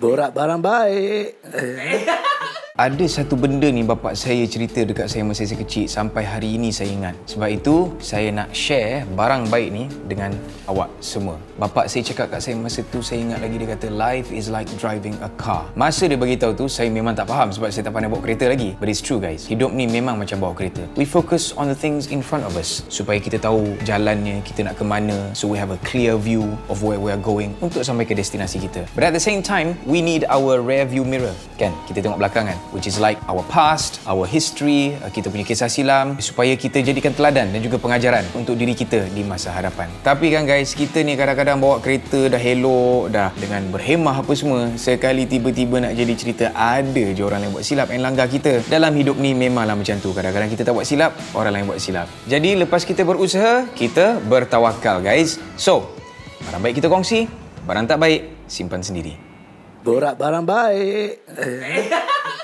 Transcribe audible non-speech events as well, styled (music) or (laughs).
Borak barang baik. (laughs) Ada satu benda ni bapak saya cerita dekat saya masa saya kecil sampai hari ini saya ingat. Sebab itu saya nak share barang baik ni dengan awak semua. Bapak saya cakap kat saya masa tu saya ingat lagi dia kata life is like driving a car. Masa dia bagi tahu tu saya memang tak faham sebab saya tak pandai bawa kereta lagi. But it's true guys. Hidup ni memang macam bawa kereta. We focus on the things in front of us supaya kita tahu jalannya, kita nak ke mana. So we have a clear view of where we are going untuk sampai ke destinasi kita. But at the same time, we need our rear view mirror. Kan? Kita tengok belakang kan? Which is like our past, our history, uh, kita punya kisah silam supaya kita jadikan teladan dan juga pengajaran untuk diri kita di masa hadapan. Tapi kan guys, kita ni kadang-kadang bawa kereta dah elok, dah dengan berhemah apa semua, sekali tiba-tiba nak jadi cerita ada je orang lain buat silap yang langgar kita. Dalam hidup ni memanglah macam tu. Kadang-kadang kita tak buat silap, orang lain buat silap. Jadi lepas kita berusaha, kita bertawakal guys. So, barang baik kita kongsi, barang tak baik simpan sendiri. Borak barang baik. (laughs)